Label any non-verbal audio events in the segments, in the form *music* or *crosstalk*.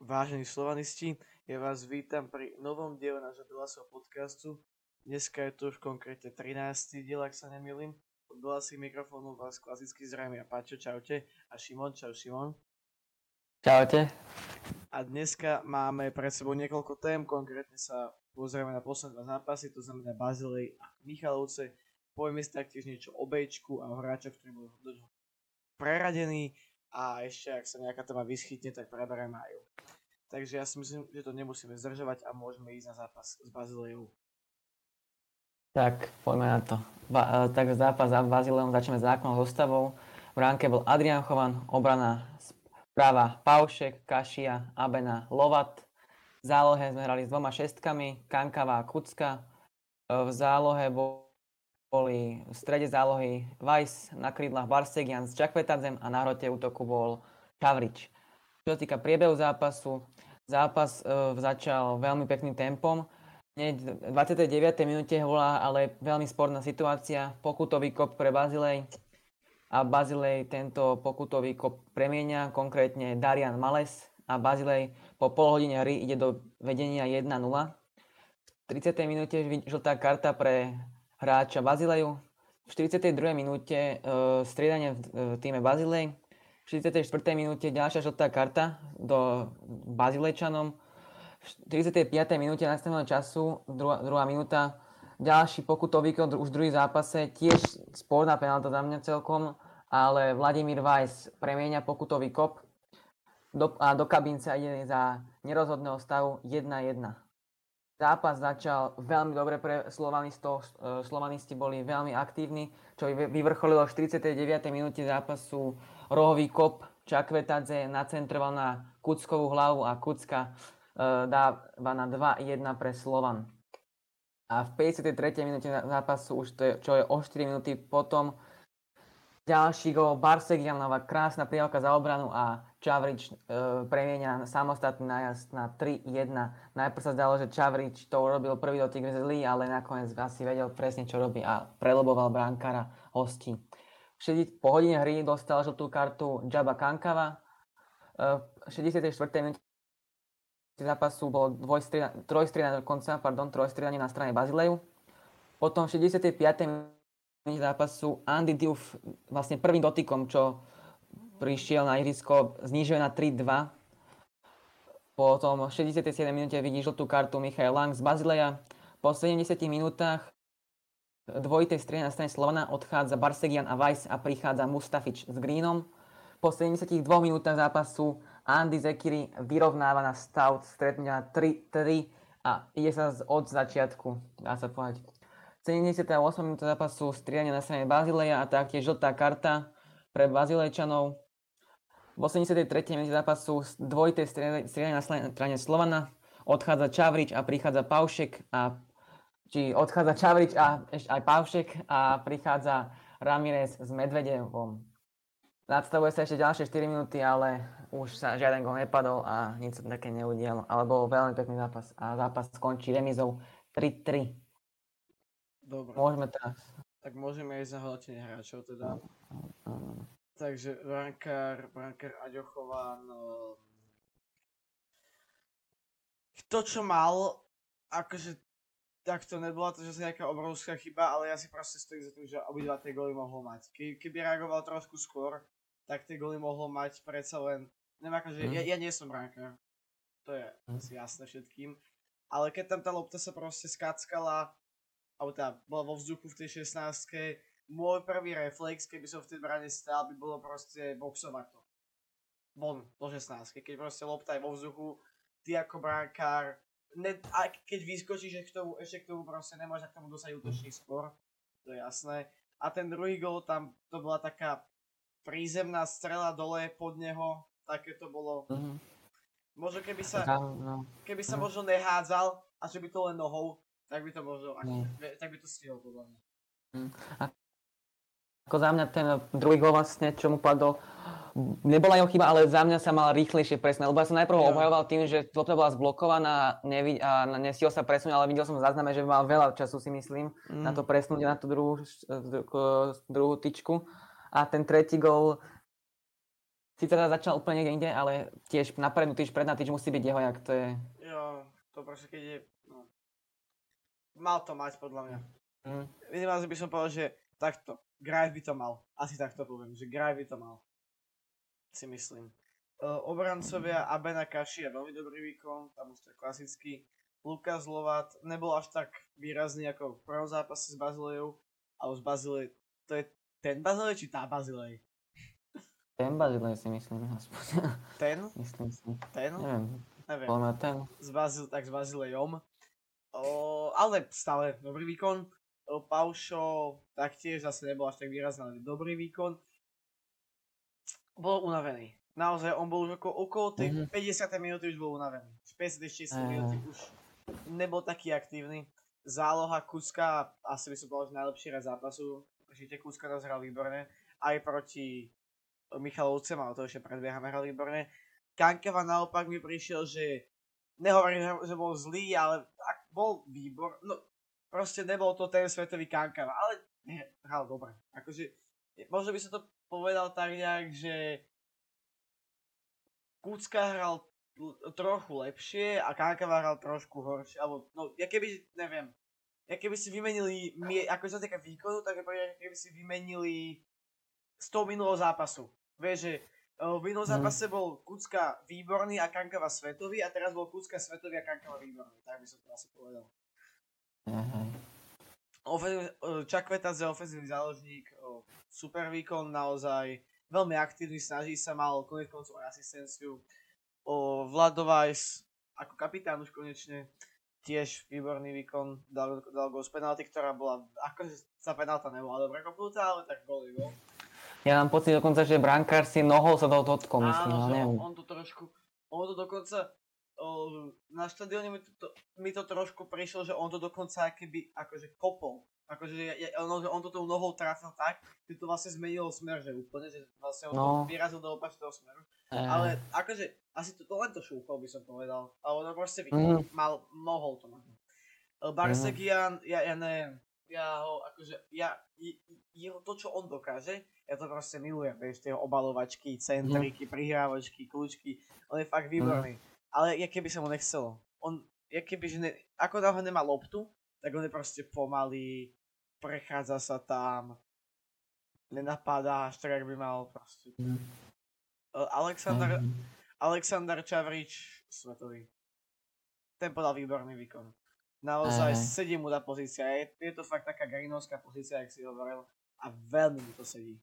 Vážení slovanisti, ja vás vítam pri novom diele nášho Belasov podcastu. Dneska je to už konkrétne 13. diel, ak sa nemýlim. Od Belasých mikrofónov vás klasicky zrejme a Pačo, čaute. A Šimon, čau Šimon. Čaute. A dneska máme pred sebou niekoľko tém, konkrétne sa pozrieme na posledné dva zápasy, to znamená Bazilej a Michalovce. Povieme si taktiež niečo o Bčku a o hráčoch, ktorí boli preradení a ešte ak sa nejaká téma vyschytne, tak preberieme aj ju. Takže ja si myslím, že to nemusíme zdržovať a môžeme ísť na zápas s Bazilejou. Tak, poďme na to. Ba- e, tak zápas za Bazileom začneme základnou zostavou. V ránke bol Adrian Chovan, obrana práva Paušek, Kašia, Abena, Lovat. V zálohe sme hrali s dvoma šestkami, Kankava a Kucka. E, v zálohe boli v strede zálohy Weiss, na krídlach Barsegian s Čakvetadzem a na hrote útoku bol Čavrič. Čo týka priebehu zápasu, zápas e, začal veľmi pekným tempom. Hneď v 29. minúte bola ale veľmi sporná situácia, pokutový kop pre Bazilej a Bazilej tento pokutový kop premienia, konkrétne Darian Males a Bazilej po pol hodine hry ide do vedenia 1-0. V 30. minúte žltá karta pre hráča Bazileju, v 42. minúte uh, striedanie v, v týme Bazilej, v 44. minúte ďalšia žltá karta do Bazilejčanom, v 45. minúte nastaveného času, druhá, druhá minúta, ďalší pokutový už v druhý zápase, tiež sporná penálta za mňa celkom, ale Vladimír Weiss premieňa pokutový kop do, a do kabince ide za nerozhodného stavu 1-1. Zápas začal veľmi dobre pre Slovanistov, e, Slovanisti boli veľmi aktívni, čo vyvrcholilo v 49. minúte zápasu rohový kop Čakvetadze nacentroval na Kuckovú hlavu a Kucka E, dáva na 2-1 pre Slovan. A v 53. minúte zápasu, už to je, čo je o 4 minúty potom, ďalší gol Barsegianova, krásna priavka za obranu a Čavrič e, premienia samostatný nájazd na 3-1. Najprv sa zdalo, že Čavrič to urobil prvý dotyk zlý, ale nakoniec asi vedel presne, čo robí a preloboval bránkara hostí. Po hodine hry dostal žltú kartu Jaba Kankava. E, v 64. minúte zápasu bolo trojstriedanie dokonca, pardon, trojstriedanie na strane Bazileju. Potom v 65. zápasu Andy Diouf vlastne prvým dotykom, čo prišiel na ihrisko, znižuje na 3-2. Potom v 67. minúte vidí žltú kartu Michael Lang z Bazileja. Po 70 minútach dvojitej strane na strane Slovana odchádza Barsegian a Weiss a prichádza Mustafič s Greenom. Po 72 minútach zápasu Andy Zekiri vyrovnáva na stav stretnutia 3-3 a ide sa od začiatku, dá sa povedať. 78 minúta zápasu striedanie na strane Bazileja a taktiež žltá karta pre Bazilejčanov. V 83. minúte zápasu dvojité striedanie na strane Slovana odchádza Čavrič a prichádza Paušek a či odchádza Čavrič a ešte aj Paušek a prichádza Ramirez s Medvedevom. Nadstavuje sa ešte ďalšie 4 minúty, ale už sa žiaden gol nepadol a nič sa také neudialo. Ale bol veľmi pekný zápas a zápas skončí remizou 3-3. Dobre. Môžeme teraz. Tak môžeme ísť na hodnotenie hráčov teda. Takže brankár, brankár Aďochovan, no... to, čo mal, akože tak to nebola to, že sa nejaká obrovská chyba, ale ja si proste stojím za tým, že obidva tie goly mohol mať. Ke, keby reagoval trošku skôr, tak tie goly mohol mať predsa len, neviem akože, mm. ja, ja nie som brankár, to je mm. asi jasné všetkým, ale keď tam tá lopta sa proste skackala, alebo tá bola vo vzduchu v tej 16 môj prvý reflex, keby som v tej brane stál, by bolo proste boxovať to. Von, do 16 keď proste lopta je vo vzduchu, ty ako brankár, ne, a keď vyskočíš k tomu, ešte k tomu proste nemôžeš k tomu dosať útočný skôr, to je jasné. A ten druhý gol tam, to bola taká prízemná strela dole pod neho, také to bolo. Mm-hmm. Možno keby sa, no. keby sa mm. možno nehádzal a že by to len nohou, tak by to možno, mm. tak by to stihol podľa mňa. Mm. Ako za mňa ten druhý gol vlastne, čo mu padol, nebola jeho chyba, ale za mňa sa mal rýchlejšie presne, lebo ja som najprv ja. obhajoval tým, že lopta bola zblokovaná nevi- a nestihol sa presunúť, ale videl som v zázname, že mal veľa času si myslím mm. na to presnúť na tú druhú, druhú tyčku a ten tretí gol Sice teda začal úplne niekde inde, ale tiež na prednú týž, predná týž musí byť jeho, jak to je. Jo, to proste keď je, no. Mal to mať podľa mňa. Mm. Minimálne by som povedal, že takto, Grive by to mal. Asi takto poviem, že Grive by to mal. Si myslím. Uh, obrancovia Abena Kaši je veľmi dobrý výkon, tam už to je klasický. Lukas Lovat nebol až tak výrazný ako v prvom zápase s Bazilejou, ale z Bazilej, to je ten Bazilej či tá Bazilej? Ten Bazilej si myslím, aspoň. Ten? myslím si. Ten? Neviem, Neviem. podľa ten. S Bazil, tak s Bazilejom. O, ale stále dobrý výkon. O, Paušo taktiež zase nebol až tak výrazný, ale dobrý výkon. Bol unavený. Naozaj, on bol už okolo, okolo tej Mhm. 50. minúty už bol unavený. 50 Aj, minúty už nebol taký aktívny. Záloha Kuska, asi by som povedal, že najlepší raz zápasu. Určite Kuska to hral výborne. Aj proti Michalovcem, ale to ešte predbiehame, hral výborne. Kankava naopak mi prišiel, že nehovorím, že- že bol zlý, ale ak bol výbor, no proste nebol to ten svetový Kankava, ale hral dobre. Akože, možno by som to povedal tak nejak, že Kucka hral trochu lepšie a Kankava hral trošku horšie, alebo no, ja keby, neviem, ja keby si vymenili, ako sa týka výkonu, tak keby si vymenili z toho minulého zápasu. Vieš, že o, v minulom Mhm. zápase bol Kucka výborný a Kankava svetový a teraz bol Kucka svetový a Kankava výborný, tak by som to asi povedal. Aha. Ofenzív- o, Čakveta je ofenzívny záložník, o, super výkon, naozaj veľmi aktívny, snaží sa, mal konec koncov aj asistenciu. O, Vlado Weiss ako kapitán už konečne, tiež výborný výkon, dal, dal gol z penalty, ktorá bola, akože sa penalta nebola dobre kopnutá, ale tak je gol. Ja mám pocit dokonca, že brankár si nohou sa toho dotkol, myslím, Áno, ale neviem. on, on to trošku, on to dokonca, o, na štadióne mi to, to, mi to trošku prišlo, že on to dokonca keby akože kopol. Akože ja, ja, on, on to tou nohou trafil tak, že to vlastne zmenilo smer, že úplne, že vlastne on No. to vyrazil do opačného smeru. Eh, Ale akože, asi to, to len to šúfal by som povedal. Ale to proste Mhm. videl, mal, mohol to mať. Barsegian, ja, ja neviem, ja ho, akože, ja, je- jeho to, čo on dokáže, ja to proste milujem, vieš, tie obalovačky, centriky, prihrávačky, kľúčky, on je fakt výborný. Ale ja keby sa mu nechcelo, on, ja keby, že ne, ako náhle nemá loptu, tak on je proste pomalý, prechádza sa tam, nenapadá až tak, jak by mal proste. Uh, Alexander, mhm. Aleksandar Čavrič, svetový. Ten podal výborný výkon. Naozaj Aj. sedí mu tá pozícia. Je, je to fakt taká garinovská pozícia, jak si hovoril. A veľmi mu to sedí.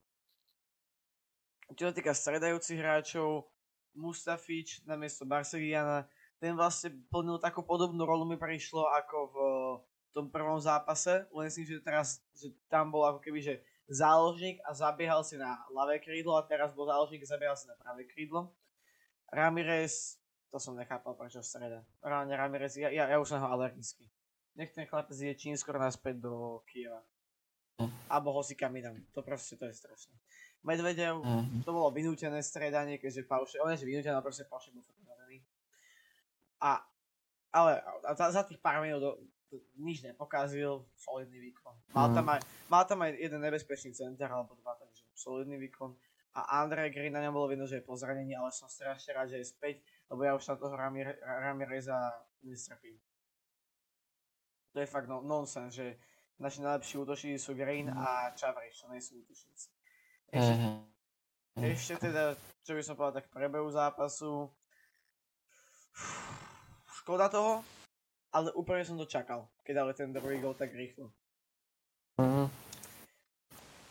Čo sa týka stredajúcich hráčov, Mustafič na miesto Barsegiana, ten vlastne plnil takú podobnú rolu mi prišlo ako v tom prvom zápase, len si, že teraz, že tam bol ako keby, že záložník a zabiehal si na ľavé krídlo a teraz bol záložník a zabiehal si na pravé krídlo. Ramirez, to som nechápal prečo v strede. Reálne Ramirez, ja, ja, ja už som ho alergický. Nech ten chlapec je čím skoro naspäť do Kieva. Hm. Alebo ho si kam inam. To proste, to je strašné. Medvedev, Mhm. to bolo vynútené stredanie, keďže Pauše, on je vynútené, ale proste Pauše bol unavený. A, ale a za, za tých pár minút do- to nič nepokazil, solidný výkon. Mal Mhm. tam aj, mal tam aj jeden nebezpečný center, alebo dva, takže solidný výkon. A Andrej Green na ňom bolo vidno, že je po zranení, ale som strašne rád, že je späť, lebo ja už na toho Ramire- Ramireza nestrpím. To je fakt no, nonsense, že naši najlepší útočníci sú Green a Čavriš, čo nie sú útočníci. Ešte, ešte teda, čo by som povedal, tak prebehu zápasu. Škoda toho, ale úplne som to čakal, keď dali ten druhý gol tak rýchlo. Mhm.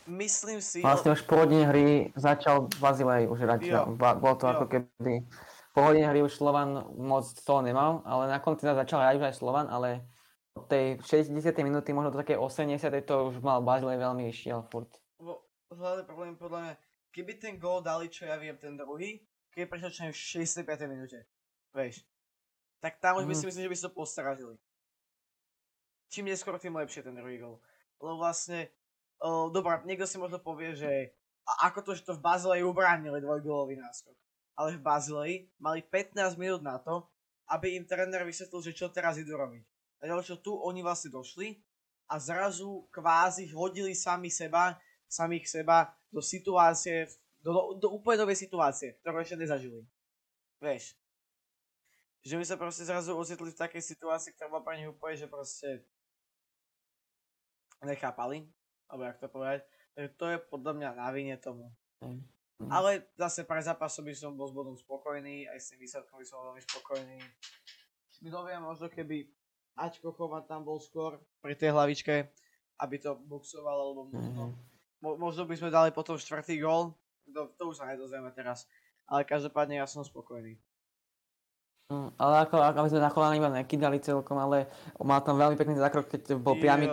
Myslím si, Vlastne už po hodine hry začal Bazilej už hrať. Bolo to Jo. ako keby... Po hodine hry už Slovan moc toho nemal, ale na konci teda začal hrať už aj Slovan, ale od tej 60. minúty, možno do takej 80. to už mal Bazilej veľmi išiel furt. Vo- hlavný problém podľa mňa, keby ten gól dali, čo ja viem, ten druhý, prišiel čo v 65. minúte, vieš, tak tam už by Mhm. si myslím, že by si to postrážili. Čím neskôr, tým lepšie ten druhý gól. Lebo vlastne, o, dobrá, niekto si možno povie, že a ako to, že to v Bazileji ubránili dvojgólový náskok. Ale v Bazileji mali 15 minút na to, aby im tréner vysvetlil, že čo teraz idú robiť. A čo tu oni vlastne došli a zrazu kvázi hodili sami seba, samých seba do situácie, Do, do, úplne novej situácie, ktorú ešte nezažili. Vieš. Že by sa proste zrazu ocitli v takej situácii, ktorá bola pre nich úplne, že proste nechápali, alebo jak to povedať. Takže to je podľa mňa na vine tomu. Mm. Ale zase pre zápasu by som bol s bodom spokojný, aj s tým výsledkom by som bol veľmi spokojný. Kto vie, možno keby Ačko Chovan tam bol skôr pri tej hlavičke, aby to boxoval, alebo možno, Mhm. Mo- možno by sme dali potom štvrtý gól, to, to už sa nedozvieme teraz. Ale každopádne ja som spokojný. Mm, ale ako, ako aby sme na kolana iba nekydali celkom, ale mal tam veľmi pekný zákrok, keď bol priamy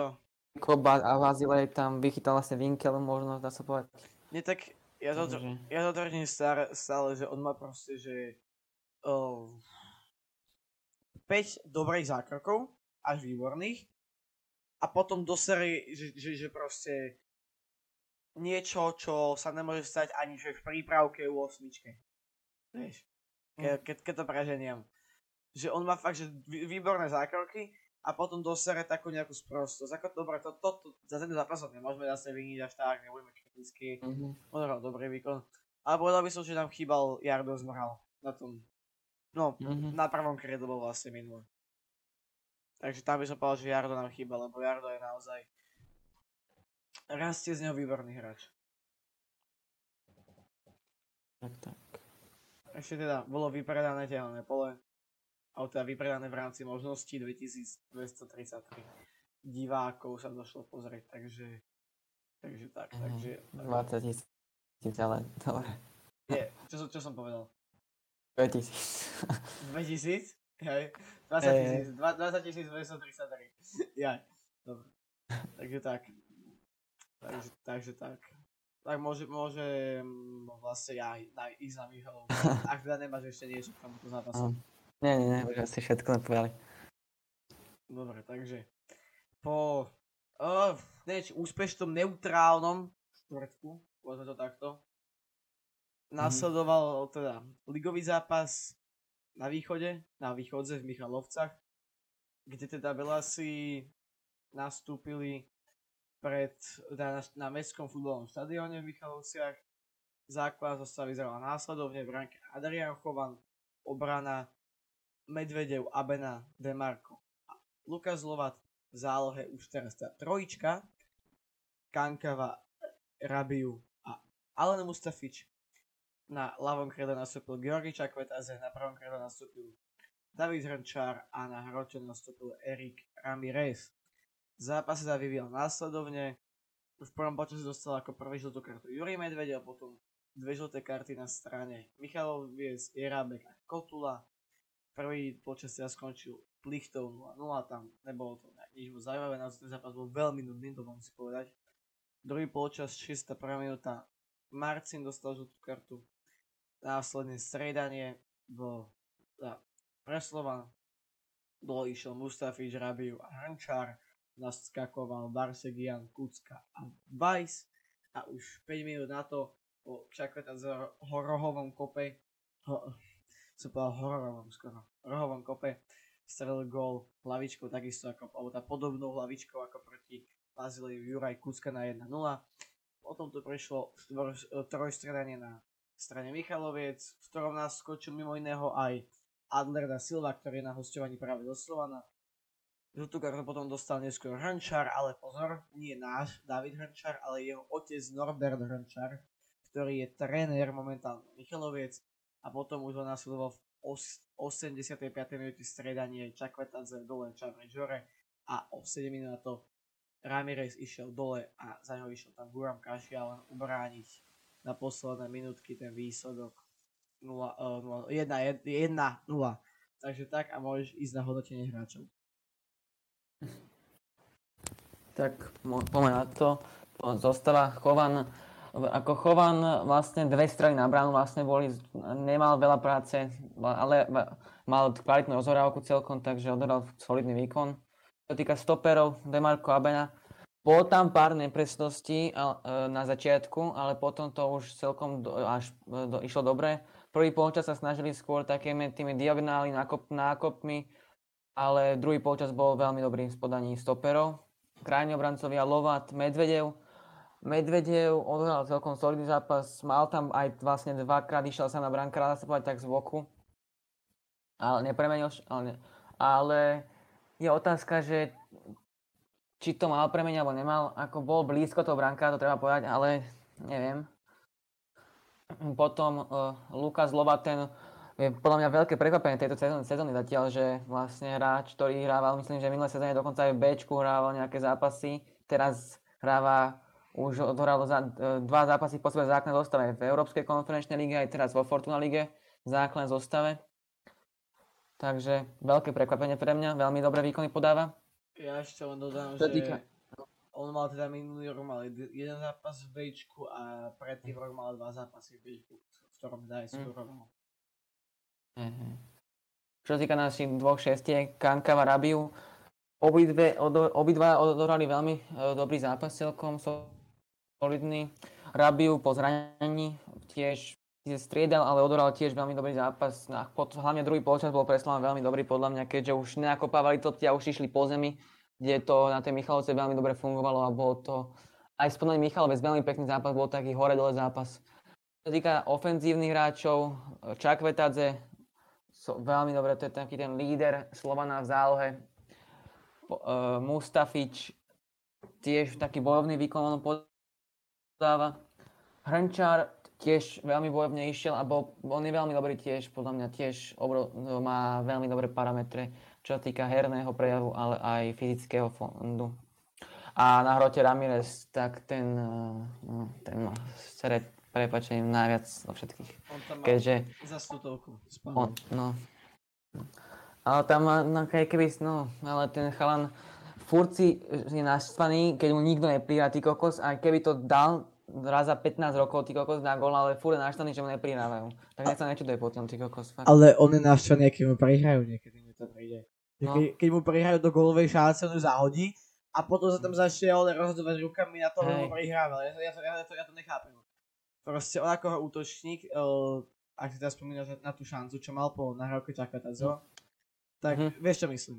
kop a Vazile tam vychytal vlastne Winkel, možno dá sa povedať. Nie tak, ja to, Takže, ja to tvrdím stále, stále, že on má proste, že uh, 5 dobrých zákrokov, až výborných, a potom do série, že, že, že proste niečo, čo sa nemôže stať ani že v prípravke u osmičke. Vieš, ke, keď, keď to preženiem. Že on má fakt, že vý- výborné zákroky a potom do série takú nejakú sprostosť. Ako dobre, to, to, to, za ten zápas nemôžeme zase vyniť až tak, nebudeme kritickí. mhm. On hral dobrý výkon. Ale povedal by som, že nám chýbal Jardo Zmrhal na tom. No, Mhm. na prvom kredle bol vlastne minulé. Takže tam by som povedal, že Jardo nám chýba, lebo Jardo je naozaj... Rastie z neho výborný hráč. Tak, tak. Ešte teda bolo vypredané telné pole. Ale teda vypredané v rámci možností 2233 divákov sa došlo pozrieť, takže... Takže tak, Mhm. takže... 20 tisíc, ale dobre. Nie, čo, som- čo som povedal? 5 tisíc. 2000? Hej. 20 Eh. tisíc, dva- 20 tisíc 233. Jaj, dobre. Takže tak. Takže, takže tak. Tak môže, môže mm, vlastne ja na, ísť na Michalov. *laughs* Ak teda nemáš ešte niečo k tomuto zápasu. Nie, nie, nie, už asi všetko napovedali. Dobre, takže po uh, neč, úspešnom neutrálnom štvrtku, povedzme to takto, nasledoval teda ligový zápas na východe, na východze v Michalovcach, kde teda Belasi nastúpili pred, teda na, na mestskom futbalovom štadióne v Michalovciach. Základ zostava vyzerala následovne v bránke Adrian Chovan, obrana Medvedev, Abena, Demarko a Lukas Lovat v zálohe už teraz tá trojička, Kankava, Rabiu a Alen Mustafič. Na ľavom kredle nastúpil Georgi Čakvetaze, na pravom kredle nastúpil David Hrnčár a na hrote nastúpil Erik Ramirez. Zápas sa vyvíjal následovne. Už v prvom počasí dostal ako prvý žltú kartu Juri Medvedev, potom dve žlté karty na strane Michalov Vies, Jerábek a Kotula. Prvý počas sa skončil plichtou 0-0, tam nebolo to nič moc zaujímavé, naozaj ten zápas bol veľmi nudný, to mám si povedať. Druhý polčas, 6. minúta, Marcin dostal žltú kartu, následne striedanie v teda, Preslovan, dole išiel Mustafič, Rabiu a Hrnčár, naskakoval Barsegian, Kucka a Weiss a už 5 minút na to po Čakveta z horohovom kope, ho, som povedal hororovom skoro, rohovom kope, strelil gól hlavičkou takisto ako, tá podobnou hlavičkou ako proti Bazíliu Juraj Kucka na 1-0. Potom to prišlo štvor, trojstredanie na strane Michaloviec, v ktorom nás skočil mimo iného aj Adler da Silva, ktorý je na hostovaní práve zo Slovana. Žltú kartu potom dostal neskôr Hrnčar, ale pozor, nie náš David Hrnčar, ale jeho otec Norbert Hrnčar, ktorý je tréner momentálne Michaloviec a potom už ho nasledoval v os- 85. minúty stredanie Čakvetadze dole Čavre Žore a o 7 minút na to Ramirez išiel dole a za ňou išiel tam Guram Kašia len ubrániť na posledné minútky ten výsledok 0, 1, 1, 0. Takže tak a môžeš ísť na hodnotenie hráčov. Tak poďme na to. Zostava Chovan. Ako Chovan vlastne dve strany na bránu vlastne boli, nemal veľa práce, ale ma- mal kvalitnú rozhorávku celkom, takže odohral solidný výkon. Čo týka stoperov, Demarko Abena, bolo tam pár nepresností e, na začiatku, ale potom to už celkom do, až e, do, išlo dobre. Prvý polčas sa snažili skôr takými tými diagonály nákop, nákopmi, ale druhý polčas bol veľmi dobrý v podaní stoperov. Krajní obrancovia Lovat, Medvedev. Medvedev odohral celkom solidný zápas, mal tam aj vlastne dvakrát išiel sa na brankára, povedať tak z boku. Ale nepremenil, ale, ale je otázka, že či to mal premeniť alebo nemal, ako bol blízko toho brankára, to treba povedať, ale neviem. Potom uh, Lukas Lovaten je podľa mňa veľké prekvapenie tejto sezóny, sezóny zatiaľ, že vlastne hráč, ktorý hrával, myslím, že minulé sezóne dokonca aj v Bčku hrával nejaké zápasy, teraz hráva už odhral za, e, dva zápasy po sebe v základnej zostave v Európskej konferenčnej lige, aj teraz vo Fortuna lige v základnej zostave. Takže veľké prekvapenie pre mňa, veľmi dobré výkony podáva. Ja ešte len dodám, že týka... on mal teda minulý rok mal jeden zápas v Bčku a predtým rok mal dva zápasy v Bčku, v ktorom aj skoroval. Mm. Čo sa týka našich dvoch šestiek, Kankava Rabiu, obidva odohrali veľmi uh, dobrý zápas celkom, so, solidný. Rabiu po zranení tiež striedal, ale odoral tiež veľmi dobrý zápas. Pod, hlavne druhý polčas bol Preslavan veľmi dobrý podľa mňa, keďže už neakopávali to a už išli po zemi, kde to na tej Michalovce veľmi dobre fungovalo a bolo to aj spodný Michalovec veľmi pekný zápas, bol taký hore-dole zápas. Čo týka ofenzívnych hráčov, Čakvetadze, so, veľmi dobre, to je taký ten líder Slovana v zálohe. Uh, Mustafič, tiež taký bojovný výkon on dáva. Hrnčár tiež veľmi bojovne išiel a on je veľmi dobrý tiež, podľa mňa tiež obro, má veľmi dobré parametre, čo sa týka herného prejavu, ale aj fyzického fondu. A na hrote Ramirez, tak ten, no, ten má prepačením najviac zo všetkých. On tam má Keďže, za stutovku. on, no, ale tam no, keby, no, ale ten chalan, furt si je naštvaný, keď mu nikto neprihá, ty kokos, a keby to dal raz za 15 rokov, ty kokos na gól, ale furt je naštvaný, že mu neprihrávajú. Tak nech sa nečuduje potom, ty kokos. Fakt. Ale on je naštvaný, keď mu prihrajú niekedy, mi to príde. No. Keď, keď mu prihrajú do gólovej šance, on ju zahodí a potom sa tam začne on rozhodovať rukami na toho, Hej. mu prihrával. Ja, to- ja, to, ja, to, ja to nechápem. Proste on ako útočník, uh, ak si teraz spomínaš na, na tú šancu, čo mal po nahrávke Čakatazo, tak Mhm. vieš čo myslím.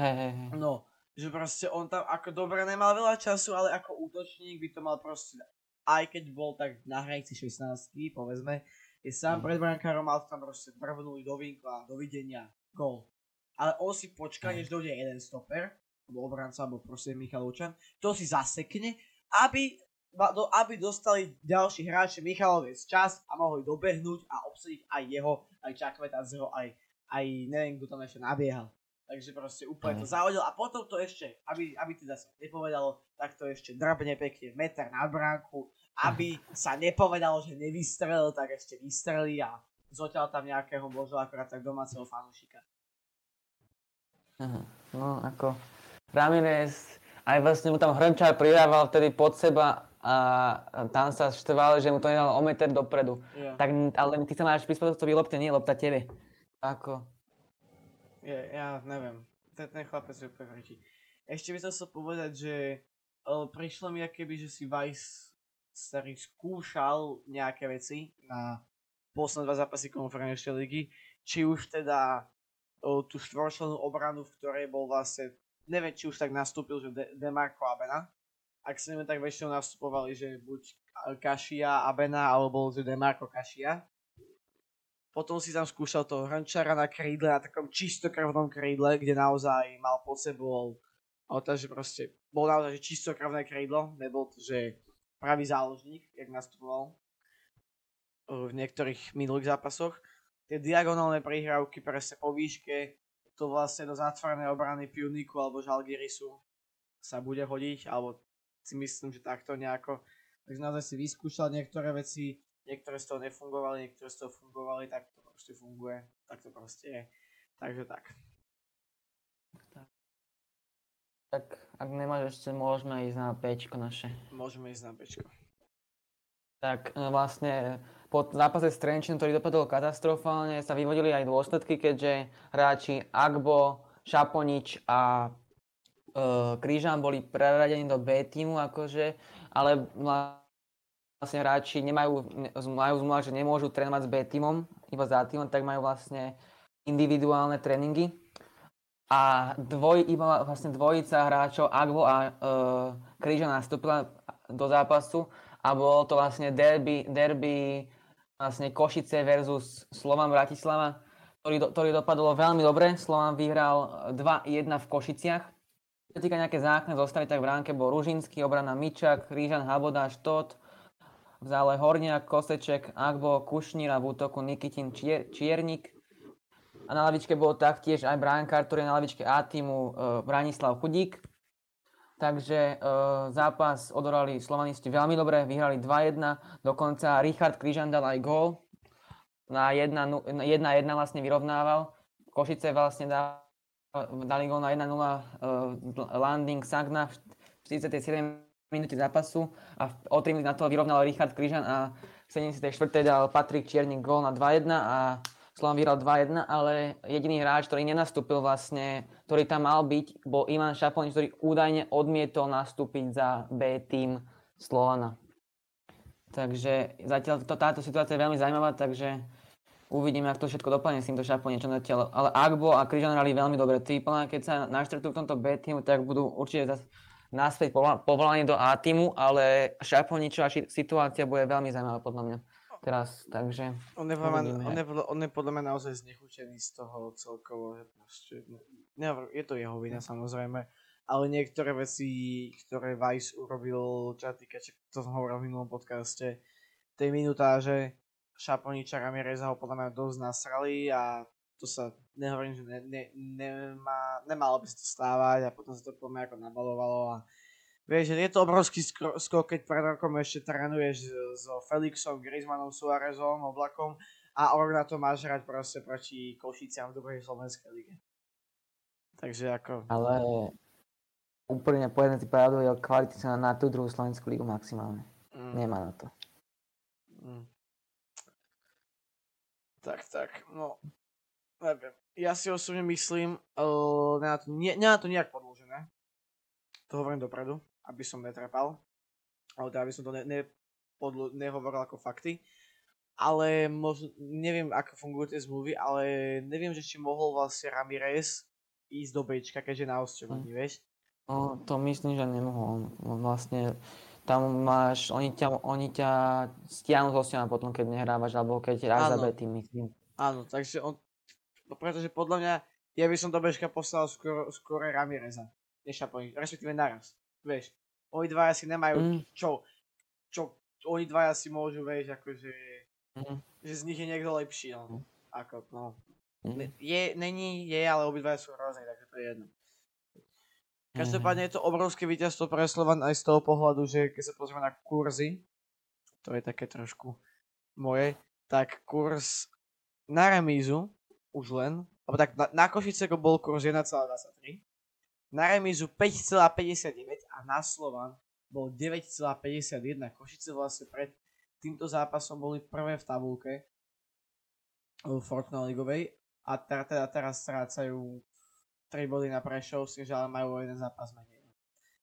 Hej, hej, hej. No, že proste on tam ako dobre nemal veľa času, ale ako útočník by to mal proste, aj keď bol tak na hranici 16 povedzme, je sám Mhm. pred brankárom, mal tam proste brvnúť do vinkla, dovidenia, gól. Ale on si počká, Mhm. než dojde jeden stoper, alebo obranca, alebo proste Michalovčan, to si zasekne, aby, aby dostali ďalší hráči Michalovec čas a mohli dobehnúť a obsadiť aj jeho, aj Čakveta z aj, aj neviem, kto tam ešte nabiehal. Takže proste úplne to Mhm. zahodil a potom to ešte, aby, aby teda sa nepovedalo, tak to ešte drabne pekne meter na bránku, aby sa nepovedalo, že nevystrelil, tak ešte vystrelí a zoťal tam nejakého možno akorát tak domáceho fanúšika. Aha. No ako Ramirez, aj vlastne mu tam Hrnčár pridával vtedy pod seba a tam sa štval, že mu to nedal o meter dopredu. Je, Tak, ale ty sa máš prispôsobiť lopte, nie lopta tebe. Ako? je, ja neviem, ten, ten chlapec je úplne hrčí. Ešte by som chcel povedať, že prišlo mi akéby, že si Vice starý skúšal nejaké veci na posledné dva zápasy konferenčnej ligy, či už teda o, tú štvorčlenú obranu, v ktorej bol vlastne, neviem, či už tak nastúpil, že De- Demarco a Bena. Ak si neviem, tak väčšinou nastupovali, že buď Kašia a Bena, alebo že Demarco Kašia. Potom si tam skúšal toho Hrnčara na krídle, na takom čistokrvnom krídle, kde naozaj mal pod sebou, ale takže proste bol naozaj čistokrvné krídlo, nebol to, že pravý záložník, jak nastupoval v niektorých minulých zápasoch. Tie diagonálne prihrávky presne po výške, to vlastne do zatvorenej obrany Pioniku alebo Žalgirisu sa bude hodiť, alebo si myslím, že takto nejako. Takže naozaj si vyskúšal niektoré veci, niektoré z toho nefungovali, niektoré z toho fungovali, tak to proste funguje, tak to proste je. Takže tak. Tak ak nemáš ešte, môžeme ísť na Pčko naše. Môžeme ísť na bečko. Tak e, vlastne po zápase s Trenčínom, ktorý dopadol katastrofálne, sa vyvodili aj dôsledky, keďže hráči Agbo, Šaponič a e, Krížan boli preradení do B týmu, akože, ale vlastne hráči nemajú, ne- majú zmluva, že nemôžu trénovať s B týmom, iba za týmom, tak majú vlastne individuálne tréningy. A dvoj, iba vlastne dvojica hráčov Agbo a e, Krížan nastúpila do zápasu a bolo to vlastne derby, derby vlastne Košice versus Slovan Bratislava, ktorý, do, ktorý dopadlo veľmi dobre. Slovan vyhral 2-1 v Košiciach. Čo týka nejaké základné zostavy, tak v ránke bol Ružinský, obrana Mičak, Rížan, Haboda, Štot, v zále Horniak, Koseček, Agbo, Kušnír a v útoku Nikitin Čier, Čiernik. A na lavičke bol taktiež aj bránkár, ktorý je na lavičke A týmu e, Branislav Chudík. Takže e, zápas odorali slovanisti veľmi dobre, vyhrali 2-1, dokonca Richard Križan dal aj gól. Na 1-1 vlastne vyrovnával. Košice vlastne dá, dali gól na 1-0 e, landing Sagna v 47 minúty zápasu a o 3 minúty na to vyrovnal Richard Križan a v 74. dal Patrik Čiernik gól na 2-1 a Slovan vyhral 2-1, ale jediný hráč, ktorý nenastúpil vlastne, ktorý tam mal byť, bol Ivan Šaplň, ktorý údajne odmietol nastúpiť za B tým Slovana. Takže zatiaľ to, táto situácia je veľmi zaujímavá, takže uvidíme, ako to všetko dopadne s týmto Šaplňom, čo zatiaľ. Ale Agbo a Križan hrali veľmi dobre. Triple, keď sa naštartujú v tomto B týmu, tak budú určite zase naspäť povolaní do A týmu, ale Šaponičová situácia bude veľmi zaujímavá podľa mňa teraz, takže... On je, podľa, on, je, on je podľa mňa naozaj znechutený z toho celkovo, že proste, neviem, je to jeho vina samozrejme, ale niektoré veci, ktoré Vice urobil, čo týka, to som hovoril v minulom podcaste, tej minutáže Šaponiča Ramireza ho podľa mňa dosť nasrali a to sa nehovorím, že ne, ne, nemá, nemalo by sa to stávať a potom sa to podľa ako nabalovalo a vieš, je to obrovský skok, keď pred rokom ešte trénuješ so Felixom, Griezmannom, Suárezom, Oblakom a o na to máš hrať proste proti Košiciam v druhej slovenskej lige. Takže ako... Ale úplne povedem si pravdu, jeho kvality sa na tú druhú slovenskú ligu maximálne. Mm. Nemá na to. Mm. Tak, tak, no neviem. Ja si osobne myslím, uh, nemá, to, nie, nemá to nejak podložené. To hovorím dopredu, aby som netrepal. Ale teda aby som to ne, ne, podlo, nehovoril ako fakty. Ale možno, neviem, ako fungujú tie zmluvy, ale neviem, že či mohol vlastne Ramirez ísť do Bčka, keďže na osťovaní, hm. vieš? No, to myslím, že nemohol. On vlastne tam máš, oni ťa, oni ťa stiahnu z potom, keď nehrávaš, alebo keď hráš za tým, myslím. Áno, takže on, pretože podľa mňa, ja by som do bežka poslal skôr, skôr Ramireza, než Šaponík, respektíve naraz, vieš. Oni dvaja si nemajú mm. čo, čo, oni dvaja si môžu, vieš, akože, mm. že z nich je niekto lepší, no. Mm. Ako, no. Mm. Je, není, je, ale obidvaja sú hrozní, takže to je jedno. Každopádne je to obrovské víťazstvo pre Slovan aj z toho pohľadu, že keď sa pozrieme na kurzy, to je také trošku moje, tak kurz na remízu už len, alebo tak na, na Košice bol kurz 1,23, na remizu 5,59 a na Slovan bol 9,51. Košice vlastne pred týmto zápasom boli prvé v tabulke v Fortuna Ligovej a teda, teda teraz strácajú 3 body na Prešov, s tým, že ale majú o jeden zápas menej.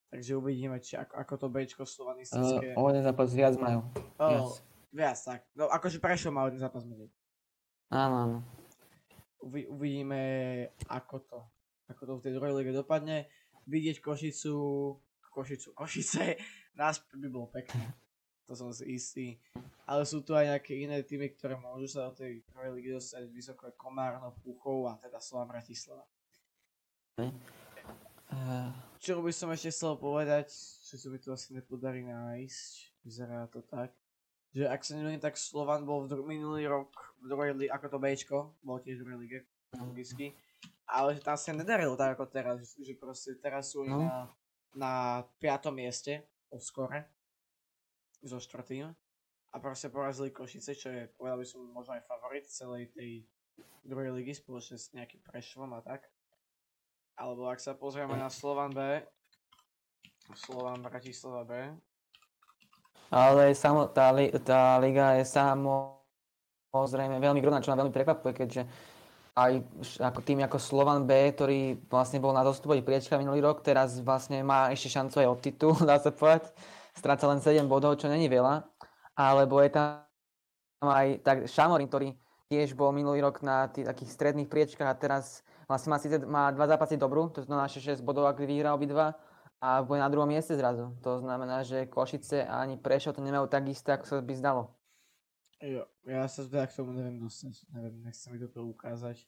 Takže uvidíme, či ako, ako to Bčko slovanistické... Uh, o jeden zápas viac majú. Oh, viac. viac, tak. No akože Prešov má o jeden zápas menej. Áno, áno uvi, uvidíme, ako to, ako to v tej druhej lige dopadne. Vidieť Košicu, Košicu, Košice, *laughs* nás by bolo pekné. To som si istý. Ale sú tu aj nejaké iné týmy, ktoré môžu sa do tej prvej ligy dostať vysoko Komárno, Puchov a teda Slovan Bratislava. Uh... Čo by som ešte chcel povedať, že sa mi to asi nepodarí nájsť, vyzerá to tak, že ak sa nemýlim, tak Slovan bol v dru- minulý rok v druhej lige, ako to Bčko, bol tiež v druhej lige, logicky, ale že tam sa nedarilo tak ako teraz, že, že proste teraz sú no. na, na 5. mieste, skore, so štvrtým a proste porazili Košice, čo je, povedal by som, možno aj favorit celej tej druhej ligy spoločne s nejakým Prešvom a tak. Alebo ak sa pozrieme na Slovan B, Slovan Bratislava B, ale samo, tá, tá liga je samozrejme veľmi grodná, čo ma veľmi prekvapuje, keďže aj ako tým ako Slovan B, ktorý vlastne bol na dostupovej priečka minulý rok, teraz vlastne má ešte šancu aj o titul, *laughs* dá sa povedať. Stráca len 7 bodov, čo není veľa. Alebo je tam aj tak Šamorin, ktorý tiež bol minulý rok na tých takých stredných priečkách a teraz vlastne má, síce, má dva zápasy dobrú, to znamená 6 bodov, ak vyhrá obidva, a bude na druhom mieste zrazu. To znamená, že Košice a ani Prešov to nemajú tak isté, ako sa by zdalo. Jo, ja sa teda k tomu neviem dostať, neviem, nechcem mi toto ukázať.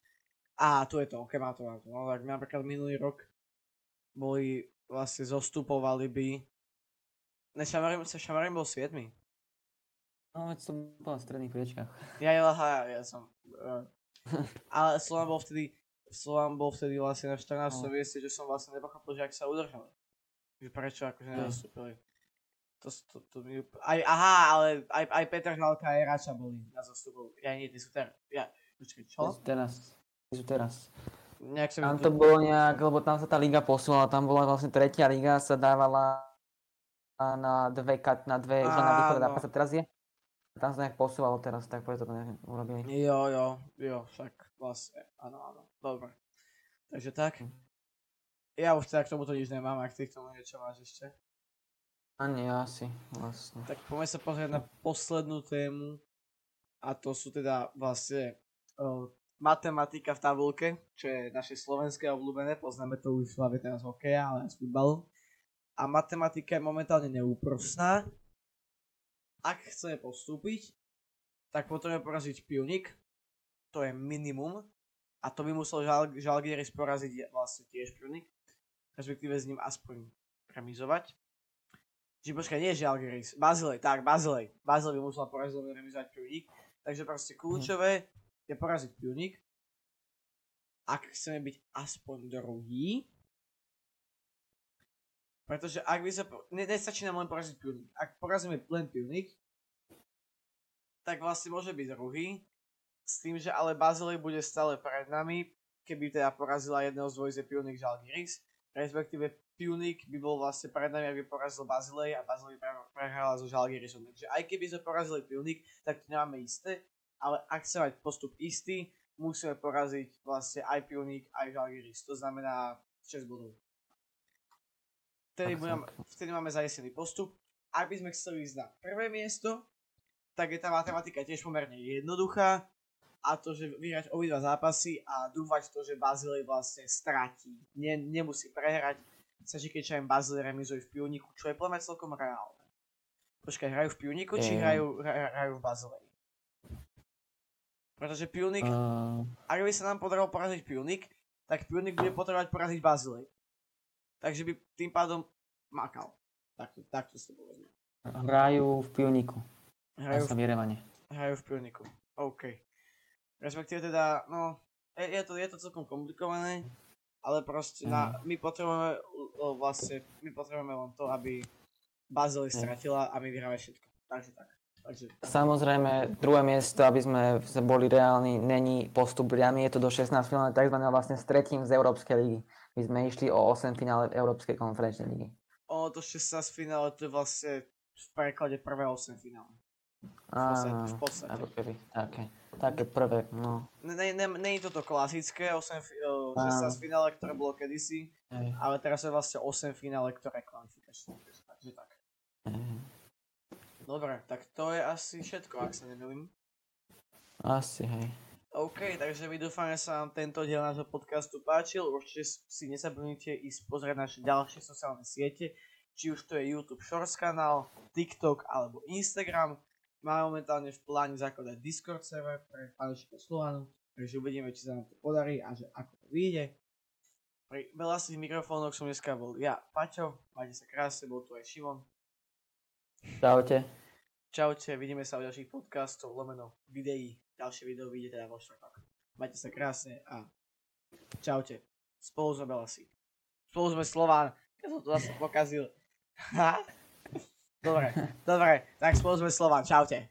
Á, tu je to, ok, má to, má to. No tak napríklad minulý rok boli, vlastne zostupovali by, ne, Šamarín, sa Šamarín bol 7. No, veď som bol v stredných priečkách. Ja, ja, ja, ja som, uh, ale Slovan bol vtedy, Slovan bol vtedy vlastne na 14. No. mieste, že som vlastne nepochopil, že ak sa udržali. Že prečo akože Hej. nezostúpili. To, to, to mi. Aj, aha, ale aj, aj Peter Žalka aj Rača boli na zostupu. Ja nie, ty sú teraz. Ja, počkaj, Tí čo? teraz. Tí sú teraz. Nejak Tam to bolo nejak, lebo tam sa tá liga posúvala, tam bola vlastne tretia liga, sa dávala na dve, kat, na dve, že na východe, Áno. a sa teraz je. Tam sa nejak posúvalo teraz, tak preto to nejak urobili. Jo, jo, jo, však vlastne, áno, áno, dobre. Takže tak. Ja už teda k tomuto nič nemám, ak ty k tomu niečo máš ešte. Ani asi, vlastne. Tak poďme sa pozrieť na poslednú tému. A to sú teda vlastne uh, matematika v tabulke, čo je naše slovenské obľúbené. Poznáme to už hlavne teraz z hokeja, ale aj z futbalu. A matematika je momentálne neúprosná. Ak chceme postúpiť, tak potrebujeme poraziť Pionik. To je minimum. A to by musel Žal- Žalgiris poraziť vlastne tiež Pionik. Respektíve s ním aspoň remizovať. Čiže počkaj, nie Žalgiris, Bazilej, tak, Bazilej. Bazilej by musela poraziť remizovať Pionik. Takže proste kľúčové je poraziť Pionik. Ak chceme byť aspoň druhý, pretože ak by sa... Ne, nestačí nám len poraziť Pionik. Ak porazíme len Pionik, tak vlastne môže byť druhý. S tým, že ale Bazilej bude stále pred nami, keby teda porazila jedného z dvojice Pionik Žalgiris. Respektíve Pionik by bol vlastne pred nami, ak by porazil Bazilej a Bazilej pre- prehrala so Žalgirisom. Takže aj keby sme porazili Pionik, tak to nemáme isté. Ale ak chceme mať postup istý, musíme poraziť vlastne aj Pionik, aj Žalgiris. To znamená 6 bodov. Vtedy, budem, vtedy máme zajesený postup. Ak by sme chceli ísť na prvé miesto, tak je tá matematika tiež pomerne jednoduchá. A to, že vyhrať obidva zápasy a dúfať to, že Bazilej vlastne stratí. Nie, nemusí prehrať. Stačí, keď čo Bazilej remizuje v Pioniku, čo je mňa celkom reálne. Počkaj, hrajú v Pioniku, či hrajú, hra- hrajú v Bazileji? Pretože Pionik, Uh, ak by sa nám podarilo poraziť Pionik, tak Pionik bude potrebovať poraziť Bazilej. Takže by tým pádom makal. Takto, takto si to povedzme. hrajú v Pioniku. Hrajú, v hrajú v Pioniku. OK. Respektíve teda, no, je, je, to, je to celkom komplikované, ale proste na, my potrebujeme vlastne, my potrebujeme len to, aby Bazilej Mm. stratila a my vyhráme všetko. Takže tak. Takže Samozrejme, druhé miesto, aby sme boli reálni, není postup priamy, je to do 16 finále, tzv. vlastne s tretím z Európskej ligy. My sme išli o 8 finále Európskej konferenčnej ligy. ono to 16 finále, to je vlastne v preklade prvé 8 finále. V Áno, v podstate. ako keby, také, také prvé, no. Ne, ne, nie je toto klasické 8 fi- o, Áno. 16 finále, ktoré bolo kedysi, Hej, ale teraz je vlastne 8 finále, ktoré kvalifikačné. Takže tak. hej. Dobre, tak to je asi všetko, ak sa nemýlim. Asi, hej. OK, takže my dúfame, že sa vám tento diel nášho podcastu páčil. Určite si nezabudnite ísť pozrieť naše ďalšie sociálne siete, či už to je YouTube Shorts kanál, TikTok alebo Instagram. Máme momentálne v pláne zakladať Discord server pre fanúšikov Slovanu, takže uvidíme, či sa nám to podarí a že ako to vyjde. Pri veľa mikrofónoch som dneska bol ja, Paťo, majte sa krásne, bol tu aj Šimon. Čaute. Čaute, vidíme sa v ďalších podcastov, lomeno videí. Ďalšie video vyjde teda vo štvrtok. Majte sa krásne a čaute. Spolu sme Belasi. Spolu sme Slován. Ja som to zase pokazil. *laughs* dobre, dobre, tak spolu sme Slován. Čaute.